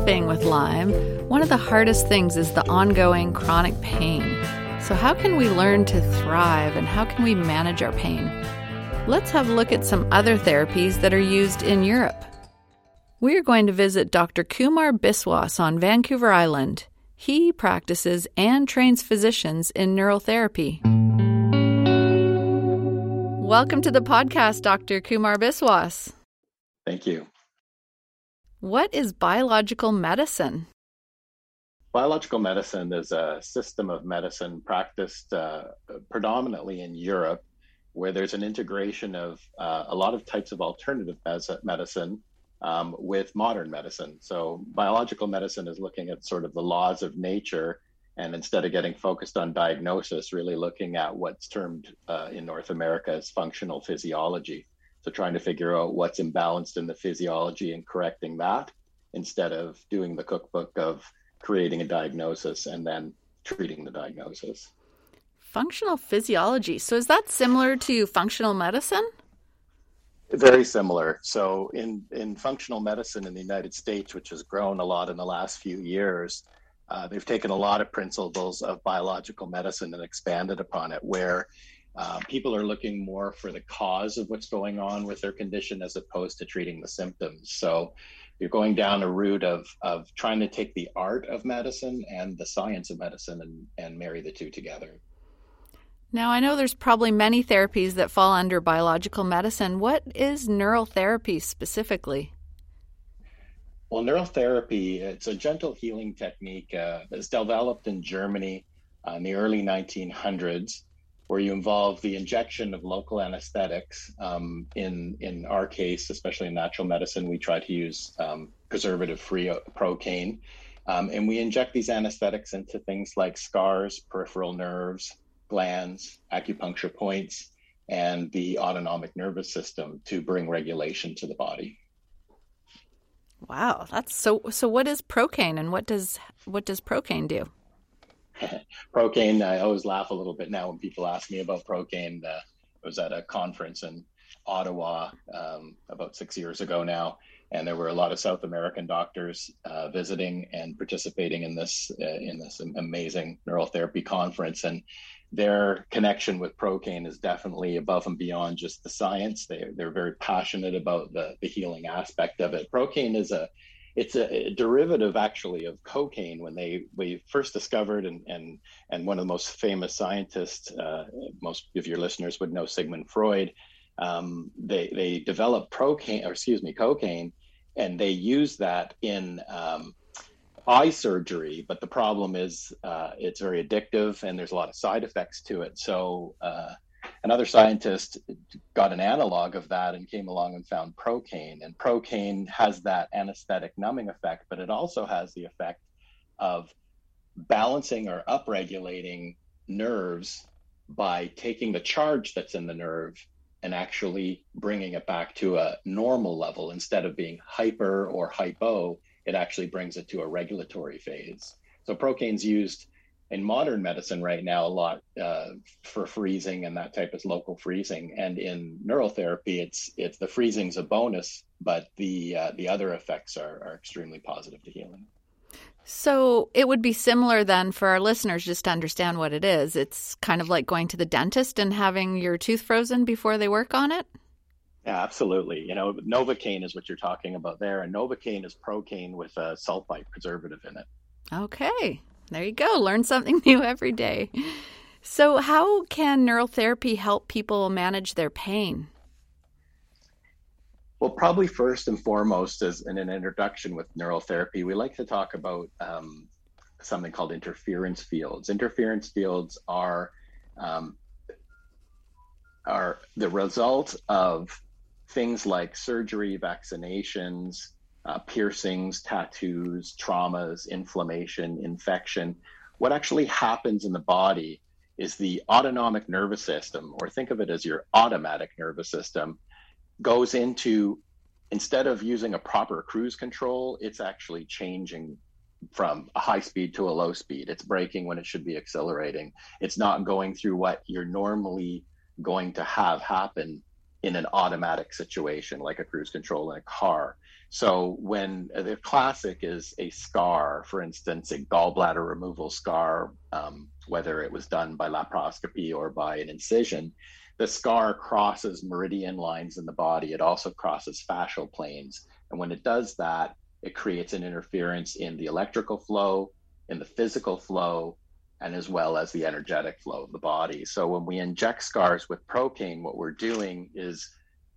living with Lyme, one of the hardest things is the ongoing chronic pain. So, how can we learn to thrive and how can we manage our pain? Let's have a look at some other therapies that are used in Europe. We're going to visit Dr. Kumar Biswas on Vancouver Island. He practices and trains physicians in neural therapy. Welcome to the podcast, Dr. Kumar Biswas. Thank you. What is biological medicine? Biological medicine is a system of medicine practiced uh, predominantly in Europe, where there's an integration of uh, a lot of types of alternative medicine um, with modern medicine. So, biological medicine is looking at sort of the laws of nature, and instead of getting focused on diagnosis, really looking at what's termed uh, in North America as functional physiology. So trying to figure out what's imbalanced in the physiology and correcting that instead of doing the cookbook of creating a diagnosis and then treating the diagnosis. Functional physiology. So is that similar to functional medicine? Very similar. So in in functional medicine in the United States, which has grown a lot in the last few years, uh, they've taken a lot of principles of biological medicine and expanded upon it, where uh, people are looking more for the cause of what's going on with their condition as opposed to treating the symptoms. So you're going down a route of, of trying to take the art of medicine and the science of medicine and, and marry the two together. Now, I know there's probably many therapies that fall under biological medicine. What is neural therapy specifically? Well, neural therapy, it's a gentle healing technique uh, that's developed in Germany uh, in the early 1900s where you involve the injection of local anesthetics. Um, in in our case, especially in natural medicine, we try to use um, preservative-free procaine, um, and we inject these anesthetics into things like scars, peripheral nerves, glands, acupuncture points, and the autonomic nervous system to bring regulation to the body. Wow, that's so. So, what is procaine, and what does what does procaine do? procaine, I always laugh a little bit now when people ask me about procaine. Uh, I was at a conference in Ottawa um, about six years ago now, and there were a lot of South American doctors uh, visiting and participating in this uh, in this amazing neural therapy conference. And their connection with procaine is definitely above and beyond just the science. They they're very passionate about the the healing aspect of it. Procaine is a it's a, a, derivative actually of cocaine when they we first discovered and and and one of the most famous scientists uh, most of your listeners would know Sigmund Freud um, they they developed procaine or excuse me cocaine and they use that in um, eye surgery but the problem is uh, it's very addictive and there's a lot of side effects to it. So uh, another scientist got an analog of that and came along and found procaine. And procaine has that anesthetic numbing effect, but it also has the effect of balancing or upregulating nerves by taking the charge that's in the nerve and actually bringing it back to a normal level instead of being hyper or hypo it actually brings it to a regulatory phase so procaine's used in modern medicine right now a lot uh, for freezing and that type of local freezing. And in neurotherapy it's it's the freezing's a bonus but the uh, the other effects are, are extremely positive to healing. So it would be similar then for our listeners just to understand what it is. It's kind of like going to the dentist and having your tooth frozen before they work on it? Yeah, absolutely. You know, Novocaine is what you're talking about there, and Novocaine is procaine with a sulfite preservative in it. Okay, there you go. Learn something new every day. So, how can neural therapy help people manage their pain? Well, probably first and foremost, as in an introduction with neural therapy, we like to talk about um, something called interference fields. Interference fields are um, are the result of things like surgery, vaccinations, uh, piercings, tattoos, traumas, inflammation, infection. What actually happens in the body is the autonomic nervous system, or think of it as your automatic nervous system, goes into instead of using a proper cruise control, it's actually changing from a high speed to a low speed. It's braking when it should be accelerating. It's not going through what you're normally going to have happen in an automatic situation like a cruise control in a car. So when uh, the classic is a scar, for instance, a gallbladder removal scar, um, whether it was done by laparoscopy or by an incision, the scar crosses meridian lines in the body. It also crosses fascial planes. And when it does that, it creates an interference in the electrical flow, in the physical flow, and as well as the energetic flow of the body. So when we inject scars with Procaine, what we're doing is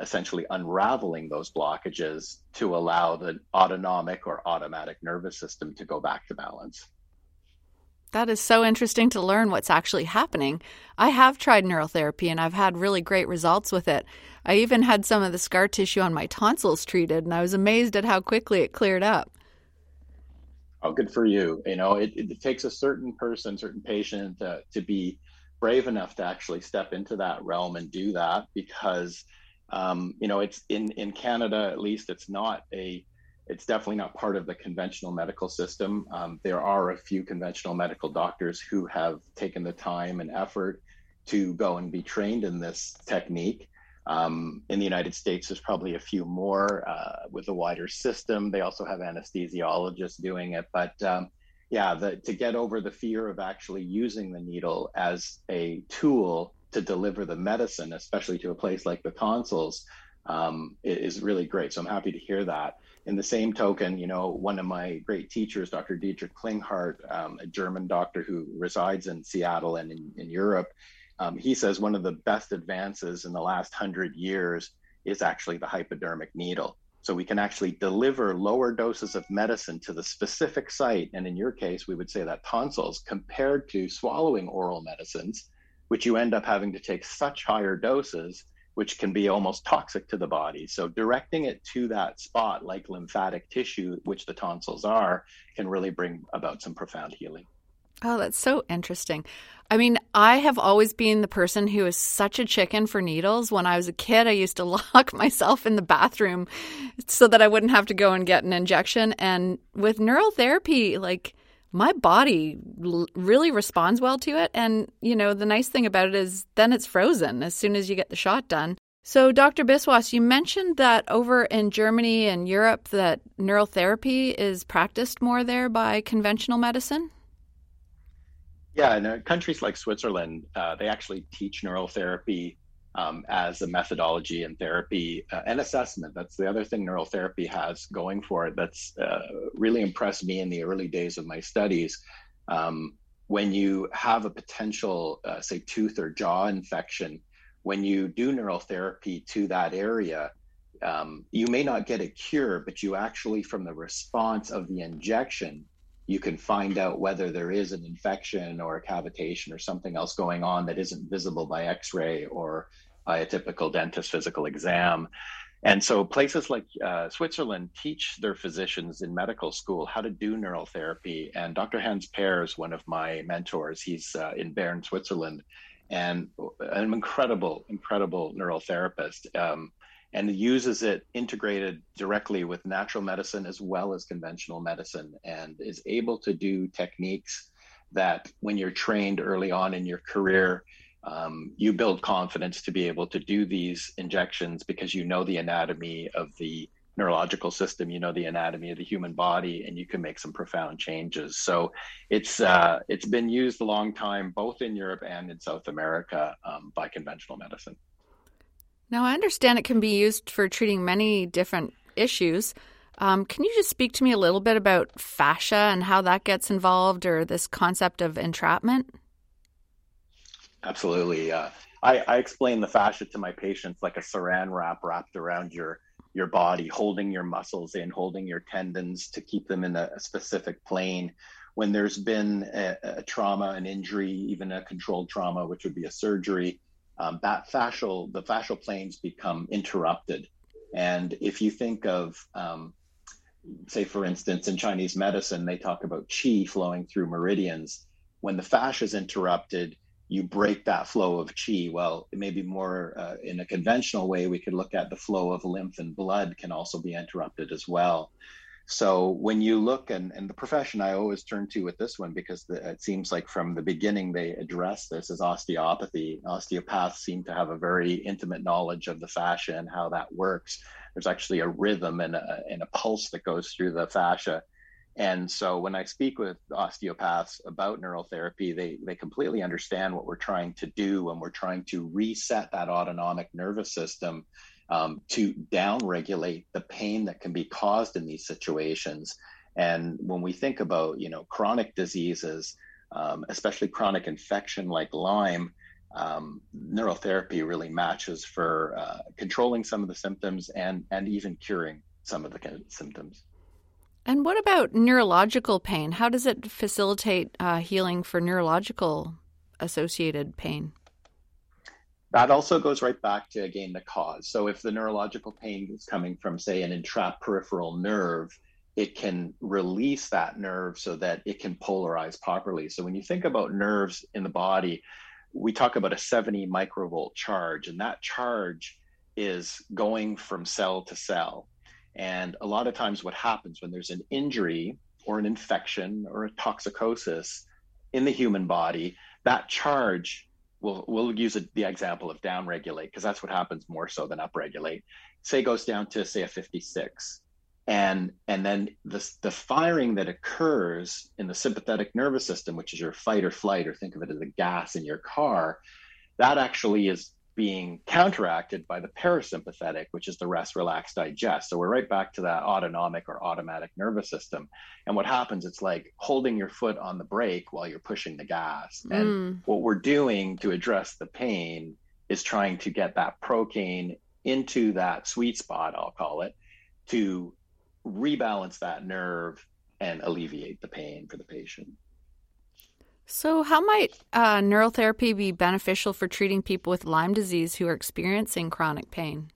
essentially unraveling those blockages to allow the autonomic or automatic nervous system to go back to balance. That is so interesting to learn what's actually happening. I have tried neural therapy and I've had really great results with it. I even had some of the scar tissue on my tonsils treated, and I was amazed at how quickly it cleared up. Oh, good for you. You know, it, it takes a certain person, certain patient uh, to be brave enough to actually step into that realm and do that because um, you know, it's in in Canada at least. It's not a it's definitely not part of the conventional medical system. Um, there are a few conventional medical doctors who have taken the time and effort to go and be trained in this technique. Um, in the United States, there's probably a few more uh, with a wider system. They also have anesthesiologists doing it. But um, yeah, the, to get over the fear of actually using the needle as a tool to deliver the medicine, especially to a place like the tonsils, um, is really great. So I'm happy to hear that. In the same token, you know, one of my great teachers, Dr. Dietrich Klinghardt, um, a German doctor who resides in Seattle and in, in Europe, um, he says one of the best advances in the last hundred years is actually the hypodermic needle. So we can actually deliver lower doses of medicine to the specific site. And in your case, we would say that tonsils compared to swallowing oral medicines which you end up having to take such higher doses, which can be almost toxic to the body. So directing it to that spot, like lymphatic tissue, which the tonsils are, can really bring about some profound healing. Oh, that's so interesting. I mean, I have always been the person who is such a chicken for needles. When I was a kid, I used to lock myself in the bathroom so that I wouldn't have to go and get an injection. And with neural therapy, like my body l- really responds well to it. And, you know, the nice thing about it is then it's frozen as soon as you get the shot done. So, Dr. Biswas, you mentioned that over in Germany and Europe that neural therapy is practiced more there by conventional medicine. Yeah, in uh, countries like Switzerland, uh, they actually teach neural therapy um, as a methodology and therapy uh, and assessment. That's the other thing neural therapy has going for it. That's uh, really impressed me in the early days of my studies. Um, when you have a potential, uh, say, tooth or jaw infection, when you do neural therapy to that area, um, you may not get a cure, but you actually, from the response of the injection, you can find out whether there is an infection or a cavitation or something else going on that isn't visible by x-ray or by a typical dentist physical exam. And so places like uh, switzerland teach their physicians in medical school how to do neural therapy. And dr hans peers one of my mentors. He's uh, in bern switzerland. And an incredible incredible neural therapist. Um, and uses it integrated directly with natural medicine as well as conventional medicine and is able to do techniques that when you're trained early on in your career um, you build confidence to be able to do these injections because you know the anatomy of the neurological system you know the anatomy of the human body and you can make some profound changes. So it's uh, it's been used a long time both in europe and in south america um, by conventional medicine now, I understand it can be used for treating many different issues. Um, can you just speak to me a little bit about fascia and how that gets involved or this concept of entrapment? Absolutely. Uh, I, I explain the fascia to my patients like a saran wrap wrapped around your your body, holding your muscles in, holding your tendons to keep them in a, a specific plane. When there's been a, a, trauma, an injury, even a controlled trauma, which would be a surgery, um, that fascial the fascial planes become interrupted. And if you think of um, say for instance in chinese medicine they talk about qi flowing through meridians. When the fascia is interrupted you break that flow of qi. Well maybe more uh, in a conventional way we could look at the flow of lymph and blood can also be interrupted as well so when you look and, and the profession I always turn to with this one because the, it seems like from the beginning they address this as osteopathy. Osteopaths seem to have a very intimate knowledge of the fascia and how that works. there's actually a rhythm and a, and a pulse that goes through the fascia. And so when I speak with osteopaths about neural therapy, they, they completely understand what we're trying to do and we're trying to reset that autonomic nervous system um, to downregulate the pain that can be caused in these situations. And when we think about, you know, chronic diseases, um, especially chronic infection like Lyme, um, neurotherapy really matches for uh, controlling some of the symptoms and and even curing some of the symptoms. And what about neurological pain? How does it facilitate uh, healing for neurological associated pain? That also goes right back to again the cause. So if the neurological pain is coming from, say, an entrapped peripheral nerve, it can release that nerve so that it can polarize properly. So when you think about nerves in the body, we talk about a 70 microvolt charge, and that charge is going from cell to cell. And a lot of times, what happens when there's an injury or an infection or a toxicosis in the human body, that charge will we'll use a, the example of downregulate because that's what happens more so than upregulate. Say goes down to say a 56 and and then the, the firing that occurs in the sympathetic nervous system which is your fight or flight or think of it as a gas in your car that actually is being counteracted by the parasympathetic which is the rest relax digest so we're right back to that autonomic or automatic nervous system and what happens it's like holding your foot on the brake while you're pushing the gas and mm. what we're doing to address the pain is trying to get that procaine into that sweet spot i'll call it to rebalance that nerve and alleviate the pain for the patient. So, how might uh, neurotherapy be beneficial for treating people with Lyme disease who are experiencing chronic pain?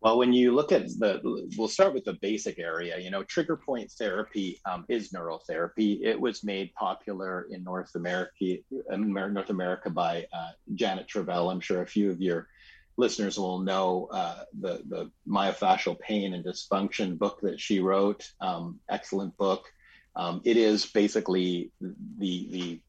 Well, when you look at the, we'll start with the basic area. You know, trigger point therapy um, is neurotherapy. It was made popular in North America, North America by uh, Janet Travell. I'm sure a few of your listeners will know uh, the the myofascial pain and dysfunction book that she wrote. Um, excellent book. Um, it is basically the the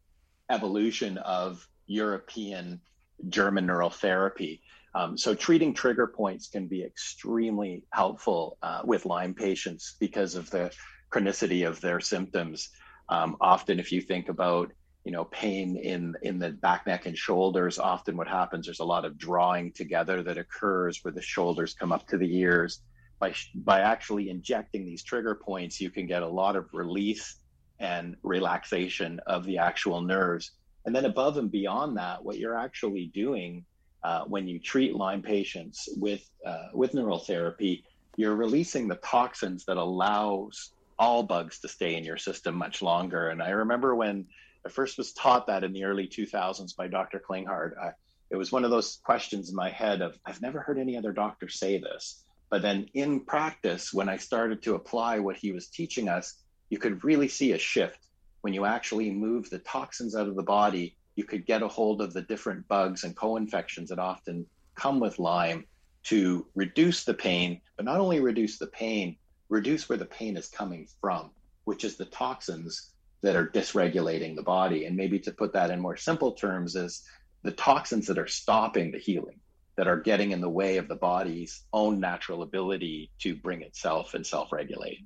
evolution of European German neural therapy. Um, so treating trigger points can be extremely helpful uh, with Lyme patients because of the chronicity of their symptoms. Um, often, if you think about you know pain in in the back neck and shoulders often what happens there's a lot of drawing together that occurs where the shoulders come up to the ears by by actually injecting these trigger points you can get a lot of release and relaxation of the actual nerves and then above and beyond that what you're actually doing uh, when you treat lyme patients with uh, with neural therapy you're releasing the toxins that allows all bugs to stay in your system much longer and i remember when I first was taught that in the early 2000s by Dr. Klinghardt. It was one of those questions in my head of, I've never heard any other doctor say this. But then in practice, when I started to apply what he was teaching us, you could really see a shift. When you actually move the toxins out of the body, you could get a hold of the different bugs and co infections that often come with Lyme to reduce the pain, but not only reduce the pain, reduce where the pain is coming from, which is the toxins that are dysregulating the body. And maybe to put that in more simple terms, is the toxins that are stopping the healing, that are getting in the way of the body's own natural ability to bring itself and self regulate.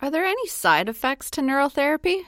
Are there any side effects to neurotherapy?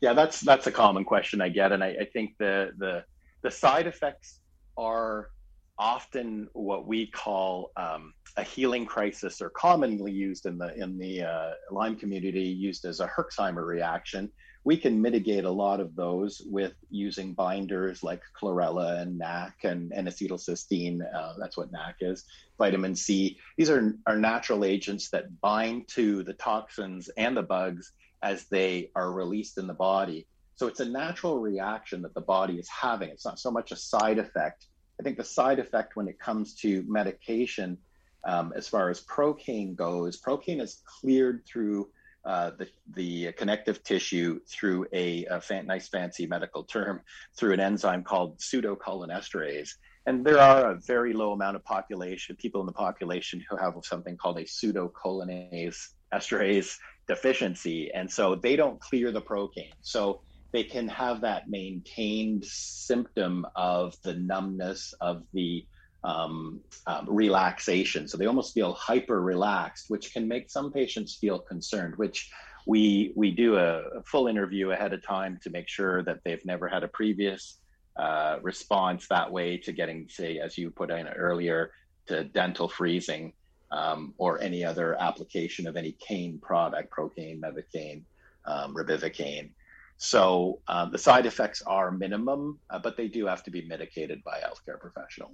Yeah, that's that's a common question I get, and I, I think the the the side effects are often what we call um, a healing crisis, or commonly used in the in the uh, Lyme community, used as a Herxheimer reaction. We can mitigate a lot of those with using binders like chlorella and NAC and, and acetylcysteine. Uh, that's what NAC is. Vitamin C. These are, are natural agents that bind to the toxins and the bugs as they are released in the body. So it's a natural reaction that the body is having. It's not so much a side effect I think the side effect when it comes to medication, um, as far as procaine goes, procaine is cleared through uh, the, the connective tissue through a, a nice fancy medical term through an enzyme called pseudocholinesterase. And there are a very low amount of population, people in the population who have something called a pseudocholinesterase esterase deficiency. And so they don't clear the procaine. So they can have that maintained symptom of the numbness of the um, um, relaxation. So they almost feel hyper relaxed, which can make some patients feel concerned, which we, we do a, a full interview ahead of time to make sure that they've never had a previous uh, response that way to getting, say, as you put in earlier, to dental freezing um, or any other application of any cane product, Procaine, Mevicaine, um, Ropivacaine. So um, the side effects are minimum, uh, but they do have to be mitigated by a healthcare professional.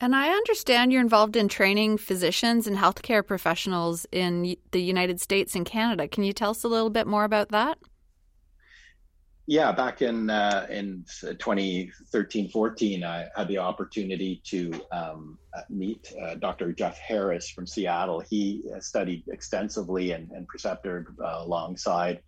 And I understand you're involved in training physicians and healthcare professionals in the United States and Canada. Can you tell us a little bit more about that? Yeah, back in uh, in 2013, 14, I had the opportunity to um, uh, meet uh, Dr. Jeff Harris from Seattle. He uh, studied extensively and, and preceptored uh, alongside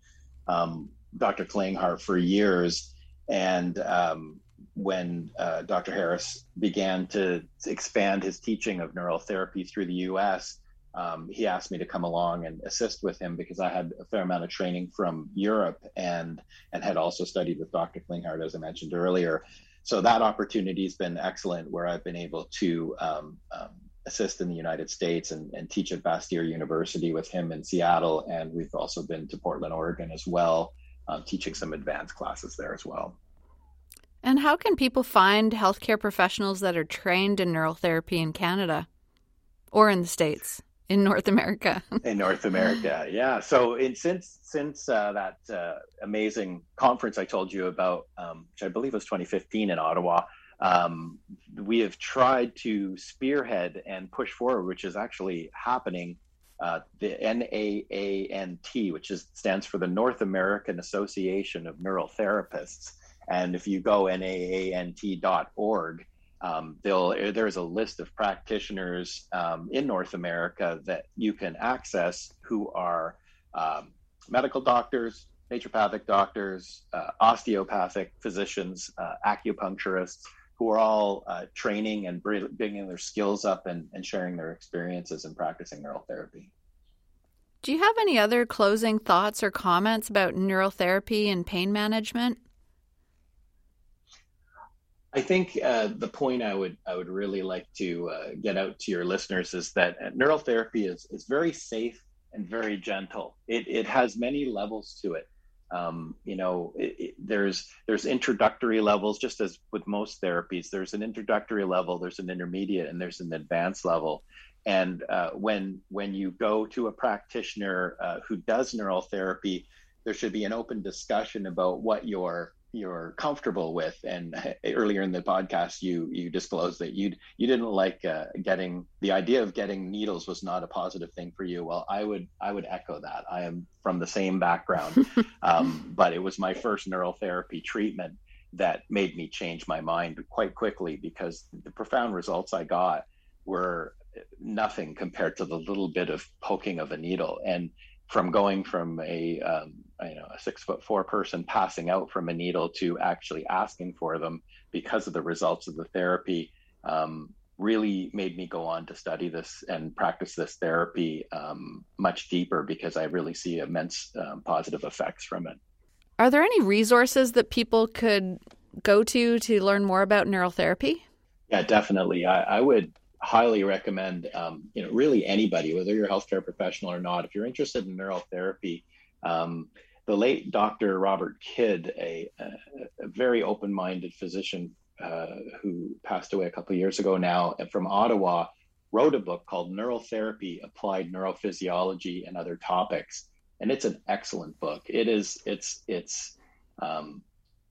um, Dr. Klinghardt for years. And um, when uh, Dr. Harris began to expand his teaching of neural therapy through the US, um, he asked me to come along and assist with him because I had a fair amount of training from Europe and and had also studied with Dr. Klinghardt, as I mentioned earlier. So that opportunity has been excellent, where I've been able to um, um, assist in the United States and, and teach at Bastyr University with him in Seattle, and we've also been to Portland, Oregon, as well, uh, teaching some advanced classes there as well. And how can people find healthcare professionals that are trained in neural therapy in Canada or in the States? in North America. in North America, yeah. So in, since since uh, that uh, amazing conference I told you about, um, which I believe was 2015 in Ottawa, um, we have tried to spearhead and push forward, which is actually happening. Uh, the NAANT, which is stands for the North American Association of Neural Therapists, and if you go naant.org, um, there's a list of practitioners um, in North America that you can access who are um, medical doctors, naturopathic doctors, uh, osteopathic physicians, uh, acupuncturists, who are all uh, training and bringing their skills up and, and sharing their experiences in practicing neural therapy. Do you have any other closing thoughts or comments about neural therapy and pain management? I think uh, the point I would I would really like to uh, get out to your listeners is that uh, neural therapy is is very safe and very gentle. It it has many levels to it. Um, you know, it, it, there's there's introductory levels, just as with most therapies. There's an introductory level, there's an intermediate, and there's an advanced level. And uh, when when you go to a practitioner uh, who does neural therapy, there should be an open discussion about what your you're comfortable with. And earlier in the podcast, you you disclosed that you you didn't like uh, getting the idea of getting needles was not a positive thing for you. Well, I would I would echo that. I am from the same background, um, but it was my first neural therapy treatment that made me change my mind quite quickly because the profound results I got were nothing compared to the little bit of poking of a needle and from going from a um, you know a six foot four person passing out from a needle to actually asking for them because of the results of the therapy um, really made me go on to study this and practice this therapy um, much deeper because I really see immense um, positive effects from it. Are there any resources that people could go to to learn more about neural therapy? Yeah, definitely. I, I would highly recommend, um, you know, really anybody, whether you're a healthcare professional or not, if you're interested in neural therapy, um, late Dr. Robert Kidd, a, a, a very open-minded physician uh, who passed away a couple years ago now from Ottawa, wrote a book called Neural Therapy: Applied Neurophysiology and Other Topics, and it's an excellent book. It is. It's. It's. Um,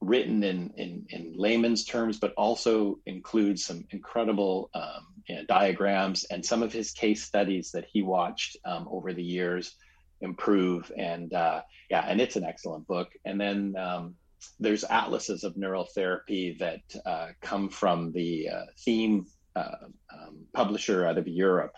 written in, in, in layman's terms, but also includes some incredible um, you know, diagrams and some of his case studies that he watched um, over the years improve. And uh, yeah, and it's an excellent book. And then um, there's atlases of neural therapy that uh, come from the uh, Thieme uh, um, publisher out of Europe.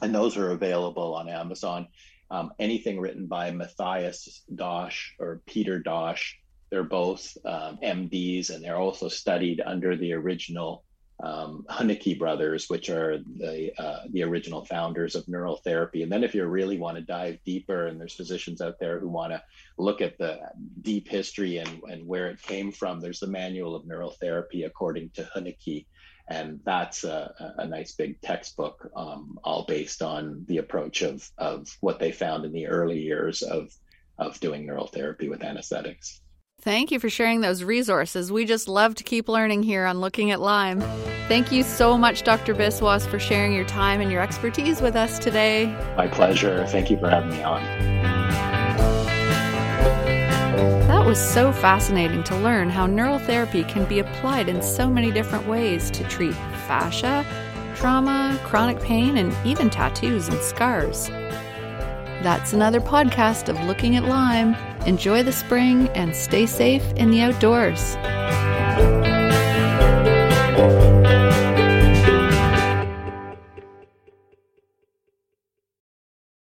And those are available on Amazon. Um, anything written by Matthias Dosch or Peter Dosch, they're both um, MDs, and they're also studied under the original um, brothers, which are the uh, the original founders of neural therapy. And then, if you really want to dive deeper, and there's physicians out there who want to look at the deep history and, and where it came from, there's the Manual of Neural Therapy according to Huneke, and that's a, a nice big textbook, um, all based on the approach of of what they found in the early years of of doing neural therapy with anesthetics. Thank you for sharing those resources. We just love to keep learning here on Looking at Lyme. Thank you so much, Dr. Biswas, for sharing your time and your expertise with us today. My pleasure. Thank you for having me on. That was so fascinating to learn how neural therapy can be applied in so many different ways to treat fascia, trauma, chronic pain, and even tattoos and scars. That's another podcast of Looking at Lyme. Enjoy the spring and stay safe in the outdoors.